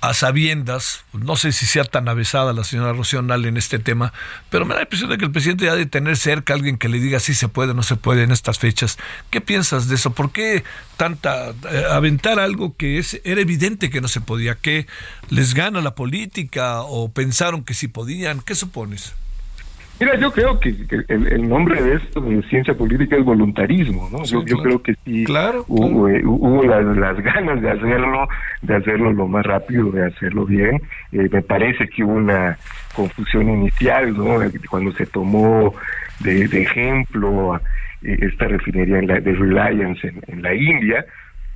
[SPEAKER 1] a sabiendas? No sé si sea tan avesada la señora Rocío en este tema, pero me da la impresión de que el presidente ha de tener cerca a alguien que le diga si se puede o no se puede en estas fechas. ¿Qué piensas de eso? ¿Por qué tanta eh, aventar algo que es, era evidente que no se podía? ¿Que les gana la política o pensaron que sí podían? ¿Qué supones?
[SPEAKER 10] Mira, yo creo que, el, nombre de esto de ciencia política es voluntarismo, ¿no? yo, creo que sí
[SPEAKER 1] claro,
[SPEAKER 10] hubo, eh, hubo las, ganas de hacerlo, de hacerlo lo más rápido, de hacerlo bien. Eh, me parece que hubo una confusión inicial, ¿no? Cuando se tomó de, ejemplo eh, esta refinería en la, de Reliance en, la India,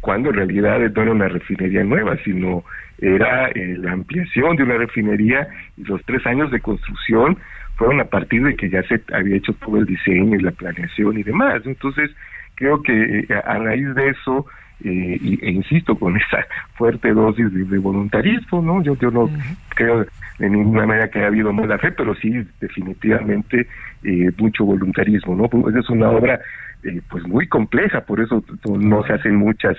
[SPEAKER 10] cuando en realidad no era una refinería nueva, sino era la ampliación de una refinería y los tres años de construcción fueron a partir de que ya se había hecho todo el diseño y la planeación y demás. Entonces, creo que eh, a raíz de eso, eh, e insisto, con esa fuerte dosis de, voluntarismo, ¿no? Yo, yo no creo de ninguna manera que haya habido mala fe, pero sí definitivamente eh, mucho voluntarismo, ¿no? Pues es una obra eh, pues muy compleja, por eso no se hacen muchas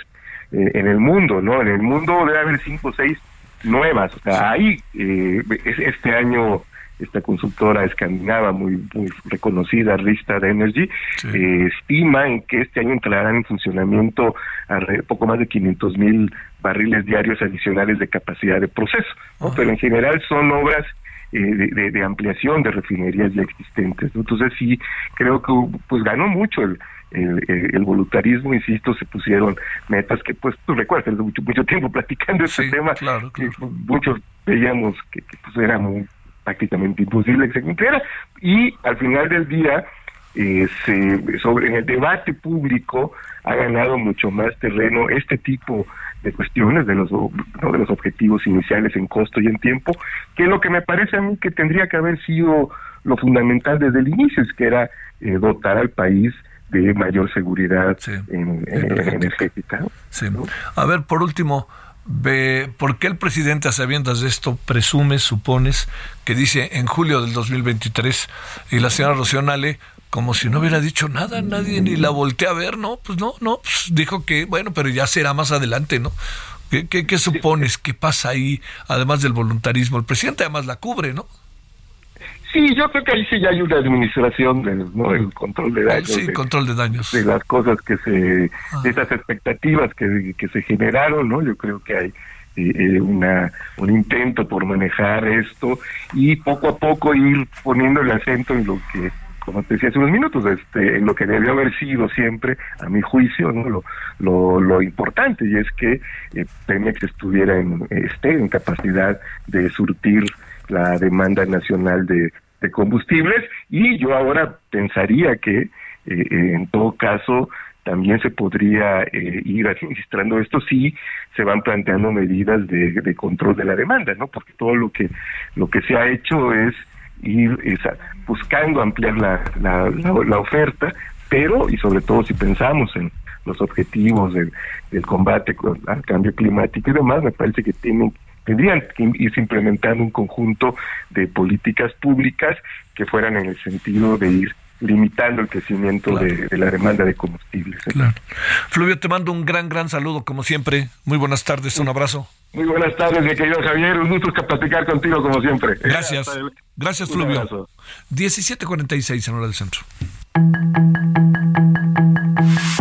[SPEAKER 10] eh, en el mundo, ¿no? En el mundo debe haber cinco o seis nuevas, o sea, ahí este año esta consultora escandinava muy, muy reconocida, Ristad Energy, estima en que este año entrarán en funcionamiento a poco más de 500 mil barriles diarios adicionales de capacidad de proceso, pero en general son obras eh, de, ampliación de refinerías ya existentes. Entonces sí, creo que pues ganó mucho el, el, voluntarismo, insisto, se pusieron metas que pues tú recuerdas, mucho, mucho tiempo platicando este tema, Que, pues, muchos veíamos que, pues era muy, prácticamente imposible que se cumpliera. Y al final del día eh, sobre en el debate público ha ganado mucho más terreno este tipo de cuestiones de los de los objetivos iniciales en costo y en tiempo que lo que me parece a mí que tendría que haber sido lo fundamental desde el inicio es que era eh, dotar al país de mayor seguridad en, energética.
[SPEAKER 1] A ver, por último, ¿por qué el presidente, a sabiendas de esto, presume, supones, que dice en julio del 2023 y la señora Rocío Nale como si no hubiera dicho nada, nadie ni la voltea a ver, ¿no? Pues no, no, pues dijo que, bueno, pero ya será más adelante, ¿no? ¿Qué, qué, supones? ¿Qué pasa ahí, además del voluntarismo? El presidente además la cubre, ¿no?
[SPEAKER 10] Sí, yo creo que ahí sí ya hay una administración del ¿no? el control de daños.
[SPEAKER 1] Sí,
[SPEAKER 10] de,
[SPEAKER 1] control de daños.
[SPEAKER 10] De las cosas que se, ah. de esas expectativas que, que se generaron, ¿no? Yo creo que hay eh, eh, una, un intento por manejar esto y poco a poco ir poniendo el acento en lo que como te decía hace unos minutos, este, en lo que debió haber sido siempre, a mi juicio, ¿no? lo, lo, importante, y es que eh, Pemex estuviera en, esté en capacidad de surtir la demanda nacional de, combustibles, y yo ahora pensaría que eh, eh, en todo caso también se podría eh, ir administrando esto si se van planteando medidas de, de, control de la demanda, ¿no? Porque todo lo que lo que se ha hecho es ir buscando ampliar la, la, oferta, pero y sobre todo si pensamos en los objetivos del, del combate al cambio climático y demás, me parece que tienen tendrían que irse implementando un conjunto de políticas públicas que fueran en el sentido de ir limitando el crecimiento de, la demanda de combustibles.
[SPEAKER 1] Claro. Fluvio, te mando un gran, gran saludo, como siempre. Muy buenas tardes, un abrazo.
[SPEAKER 10] Muy buenas tardes, mi querido Javier. Un gusto platicar contigo, como siempre.
[SPEAKER 1] Gracias. Gracias, Fluvio. 17.46 en hora del centro.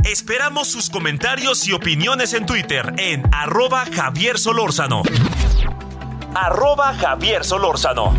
[SPEAKER 2] Esperamos sus comentarios y opiniones en Twitter en arroba Javier Solórzano. Arroba Javier Solórzano.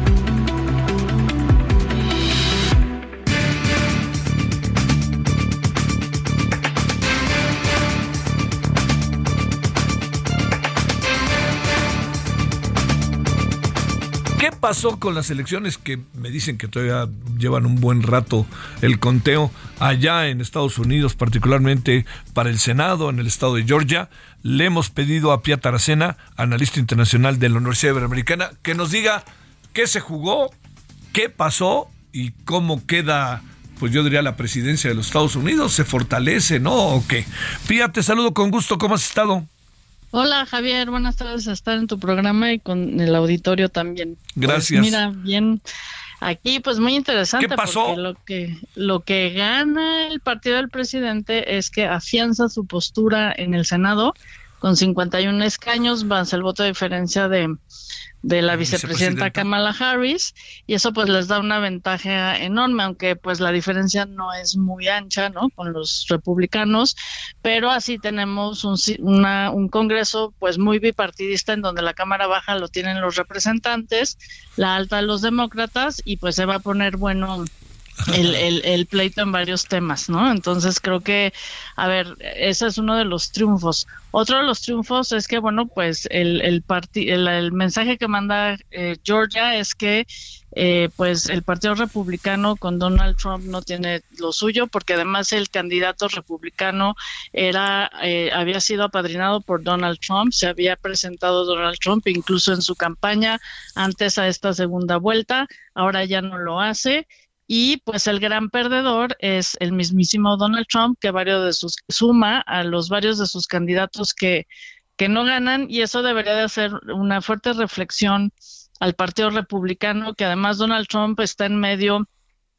[SPEAKER 1] ¿Qué pasó con las elecciones que me dicen que todavía llevan un buen rato el conteo allá en Estados Unidos, particularmente para el Senado en el estado de Georgia? Le hemos pedido a Pia Taracena, analista internacional de la Universidad Iberoamericana, que nos diga qué se jugó, qué pasó y cómo queda pues yo diría la presidencia de los Estados Unidos, se fortalece, ¿no? ¿O qué? Pía, te saludo con gusto, ¿cómo has estado?
[SPEAKER 11] Hola Javier, buenas tardes a estar en tu programa y con el auditorio también.
[SPEAKER 1] Pues, Gracias.
[SPEAKER 11] mira, bien, aquí pues muy interesante ¿Qué pasó? porque lo que lo que gana el partido del presidente es que afianza su postura en el Senado con 51 escaños, más el voto de diferencia de de la vicepresidenta, Kamala Harris y eso pues les da una ventaja enorme aunque pues la diferencia no es muy ancha no con los republicanos pero así tenemos un, una, un congreso pues muy bipartidista en donde la cámara baja lo tienen los representantes la alta los demócratas y pues se va a poner bueno el, el, el, pleito en varios temas, ¿no? Entonces creo que, a ver, ese es uno de los triunfos. Otro de los triunfos es que, bueno, pues el, el, el, mensaje que manda eh, Georgia es que, eh, pues el Partido Republicano con Donald Trump no tiene lo suyo, porque además el candidato republicano era, eh, había sido apadrinado por Donald Trump, se había presentado Donald Trump incluso en su campaña antes a esta segunda vuelta, ahora ya no lo hace y pues el gran perdedor es el mismísimo Donald Trump, que varios de sus suma a los varios de sus candidatos que, que no ganan, y eso debería de hacer una fuerte reflexión al Partido Republicano, que además Donald Trump está en medio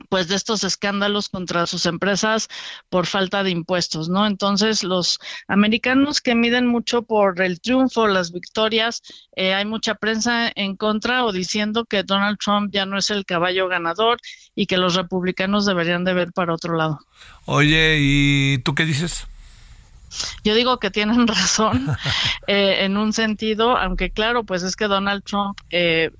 [SPEAKER 11] pues de estos escándalos contra sus empresas por falta de impuestos, ¿no? Entonces los americanos que miden mucho por el triunfo, las victorias, eh, hay mucha prensa en contra o diciendo que Donald Trump ya no es el caballo ganador y que los republicanos deberían de ver para otro lado.
[SPEAKER 1] Oye, ¿y tú qué dices?
[SPEAKER 11] Yo digo que tienen razón eh, en un sentido, aunque claro, pues es que Donald Trump eh,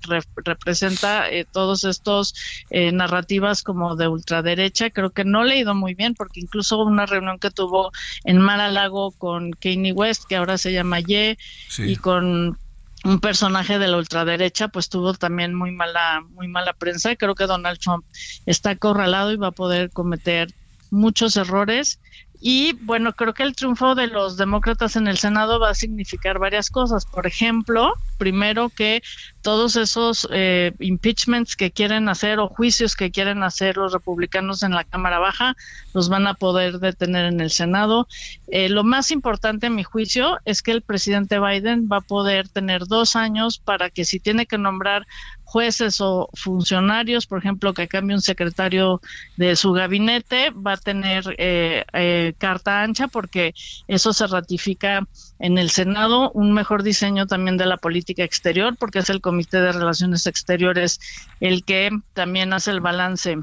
[SPEAKER 11] representa eh, todos estos narrativas como de ultraderecha. Creo que no le ha ido muy bien porque incluso una reunión que tuvo en Mar-a-Lago con Kanye West, que ahora se llama Ye, y con un personaje de la ultraderecha, pues tuvo también muy mala, muy mala prensa. Creo que Donald Trump está acorralado y va a poder cometer muchos errores y bueno, creo que el triunfo de los demócratas en el Senado va a significar varias cosas. Por ejemplo, primero que todos esos eh, impeachments que quieren hacer o juicios que quieren hacer los republicanos en la Cámara Baja los van a poder detener en el Senado. Eh, lo más importante, en mi juicio, es que el presidente Biden va a poder tener dos años para que si tiene que nombrar jueces o funcionarios, por ejemplo, que cambie un secretario de su gabinete, va a tener eh, eh, carta ancha porque eso se ratifica en el Senado, un mejor diseño también de la política exterior, porque es el Comité de Relaciones Exteriores el que también hace el balance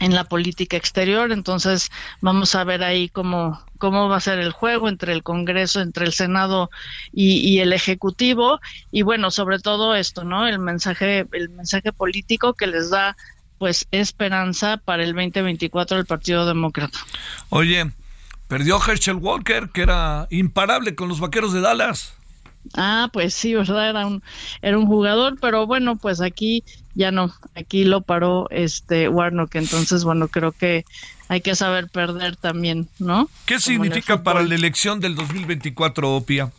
[SPEAKER 11] en la política exterior. Entonces, vamos a ver ahí cómo, cómo va a ser el juego entre el Congreso, entre el Senado y, el Ejecutivo. Y bueno, sobre todo esto, ¿no? El mensaje, el mensaje político que les da pues esperanza para el 2024 del Partido Demócrata.
[SPEAKER 1] Oye, perdió Herschel Walker, que era imparable con los vaqueros de Dallas.
[SPEAKER 11] Ah, pues sí, ¿verdad? Era un, era un jugador, pero bueno, pues aquí ya no, aquí lo paró este Warnock, entonces bueno, creo que hay que saber perder también, ¿no?
[SPEAKER 1] ¿Qué significa para la elección del 2024, Opia?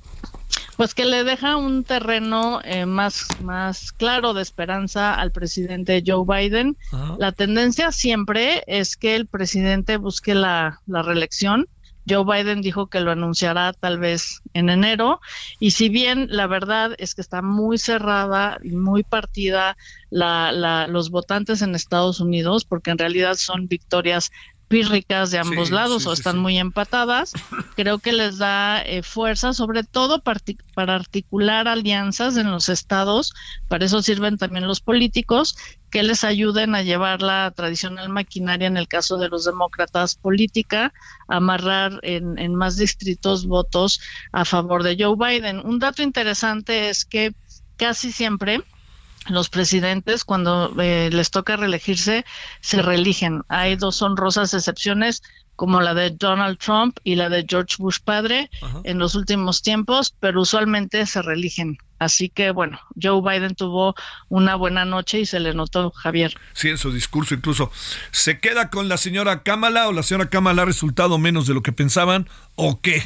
[SPEAKER 11] Pues que le deja un terreno eh, más, más claro de esperanza al presidente Joe Biden. La tendencia siempre es que el presidente busque la, la reelección Joe Biden dijo que lo anunciará tal vez en enero. Y si bien la verdad es que está muy cerrada y muy partida la, los votantes en Estados Unidos porque en realidad son victorias pírricas de ambos lados o están muy empatadas, creo que les da eh, fuerza, sobre todo para articular alianzas en los estados, para eso sirven también los políticos, que les ayuden a llevar la tradicional maquinaria, en el caso de los demócratas, política, a amarrar en, en más distritos votos a favor de Joe Biden. Un dato interesante es que casi siempre los presidentes cuando eh, les toca reelegirse se reeligen. Hay dos honrosas excepciones como la de Donald Trump y la de George Bush padre en los últimos tiempos, pero usualmente se reeligen. Así que bueno, Joe Biden tuvo una buena noche y se le notó Javier.
[SPEAKER 1] Sí, en su discurso incluso. ¿Se queda con la señora Kamala o la señora Kamala ha resultado menos de lo que pensaban o qué?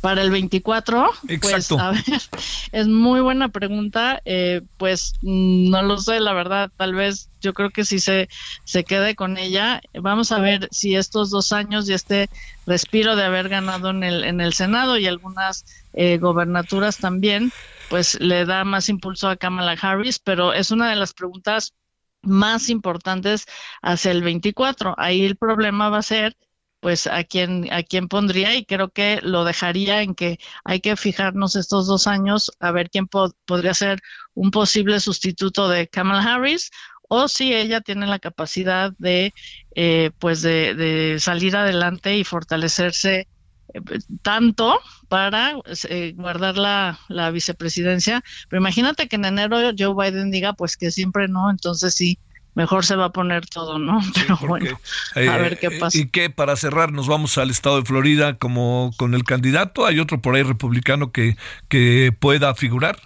[SPEAKER 11] Para el 24?
[SPEAKER 1] Pues, Exacto.
[SPEAKER 11] Pues, a ver, es muy buena pregunta. Eh, pues mm, no lo sé, la verdad. Tal vez yo creo que si se, se quede con ella. Vamos a ver si estos dos años y este respiro de haber ganado en el, en el Senado y algunas eh, gobernaturas también, pues le da más impulso a Kamala Harris. Pero es una de las preguntas más importantes hacia el 24. Ahí el problema va a ser pues a quién a quién pondría y creo que lo dejaría en que hay que fijarnos estos dos años a ver quién podría ser un posible sustituto de Kamala Harris o si ella tiene la capacidad de eh, pues de, salir adelante y fortalecerse eh, tanto para eh, guardar la, la vicepresidencia. Pero imagínate que en enero Joe Biden diga pues que siempre no entonces sí mejor se va a poner todo, ¿no? Pero bueno, a ver qué eh, pasa.
[SPEAKER 1] Y que para cerrar nos vamos al estado de Florida como con el candidato, hay otro por ahí republicano que, que pueda figurar.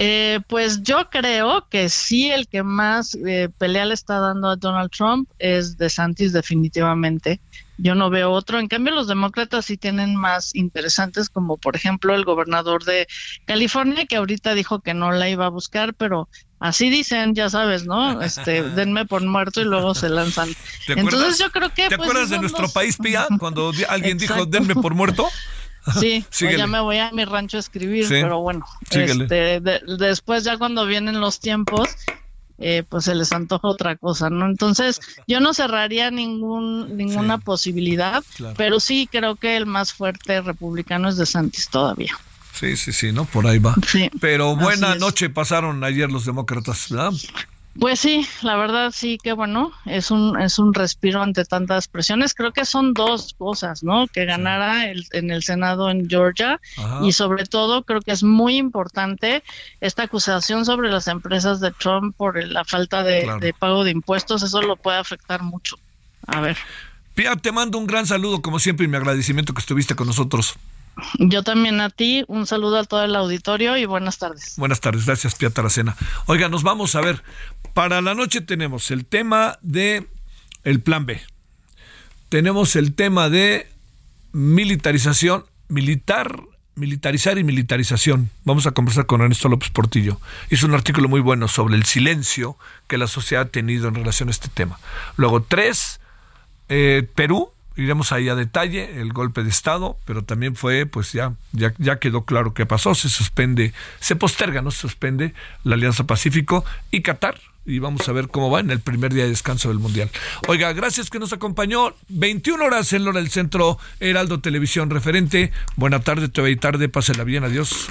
[SPEAKER 11] Eh, pues yo creo que sí, el que más eh, pelea le está dando a Donald Trump es DeSantis definitivamente. Yo no veo otro. En cambio, los demócratas sí tienen más interesantes, como por ejemplo el gobernador de California, que ahorita dijo que no la iba a buscar, pero así dicen, ya sabes, ¿no? Este, denme por muerto y luego se lanzan. Entonces yo creo que...
[SPEAKER 1] ¿Te
[SPEAKER 11] pues,
[SPEAKER 1] acuerdas de nuestro país, Pía? Cuando alguien dijo, denme por muerto.
[SPEAKER 11] Sí, pues ya me voy a mi rancho a escribir, pero bueno, este, después ya cuando vienen los tiempos, eh, pues se les antoja otra cosa, ¿no? Entonces, yo no cerraría ningún, ninguna posibilidad, pero sí creo que el más fuerte republicano es de Santis todavía.
[SPEAKER 1] Sí, sí, sí, ¿no? Por ahí va. Sí, pero buena noche pasaron ayer los demócratas, ¿verdad?
[SPEAKER 11] Pues sí, la verdad sí que bueno, es un es un respiro ante tantas presiones. Creo que son dos cosas, ¿no? Que ganara el, en el Senado en Georgia y sobre todo creo que es muy importante esta acusación sobre las empresas de Trump por la falta de, pago de impuestos. Eso lo puede afectar mucho. A ver.
[SPEAKER 1] Pia, te mando un gran saludo como siempre y mi agradecimiento que estuviste con nosotros.
[SPEAKER 11] Yo también a ti, un saludo a todo el auditorio y buenas tardes.
[SPEAKER 1] Buenas tardes, gracias Pia Taracena. Oiga, nos vamos a ver. Para la noche tenemos el tema de el plan B. Tenemos el tema de militarización, militar, militarizar y militarización. Vamos a conversar con Ernesto López Portillo. Hizo un artículo muy bueno sobre el silencio que la sociedad ha tenido en relación a este tema. Luego, tres, eh, Perú, iremos ahí a detalle el golpe de estado, pero también fue, pues ya, ya, quedó claro qué pasó, se suspende, se posterga, no se suspende la Alianza Pacífico y Qatar. Y vamos a ver cómo va en el primer día de descanso del Mundial. Oiga, gracias que nos acompañó. 21 horas en hora del centro Heraldo Televisión Referente. Buena tarde, te y tarde, pásela bien, adiós.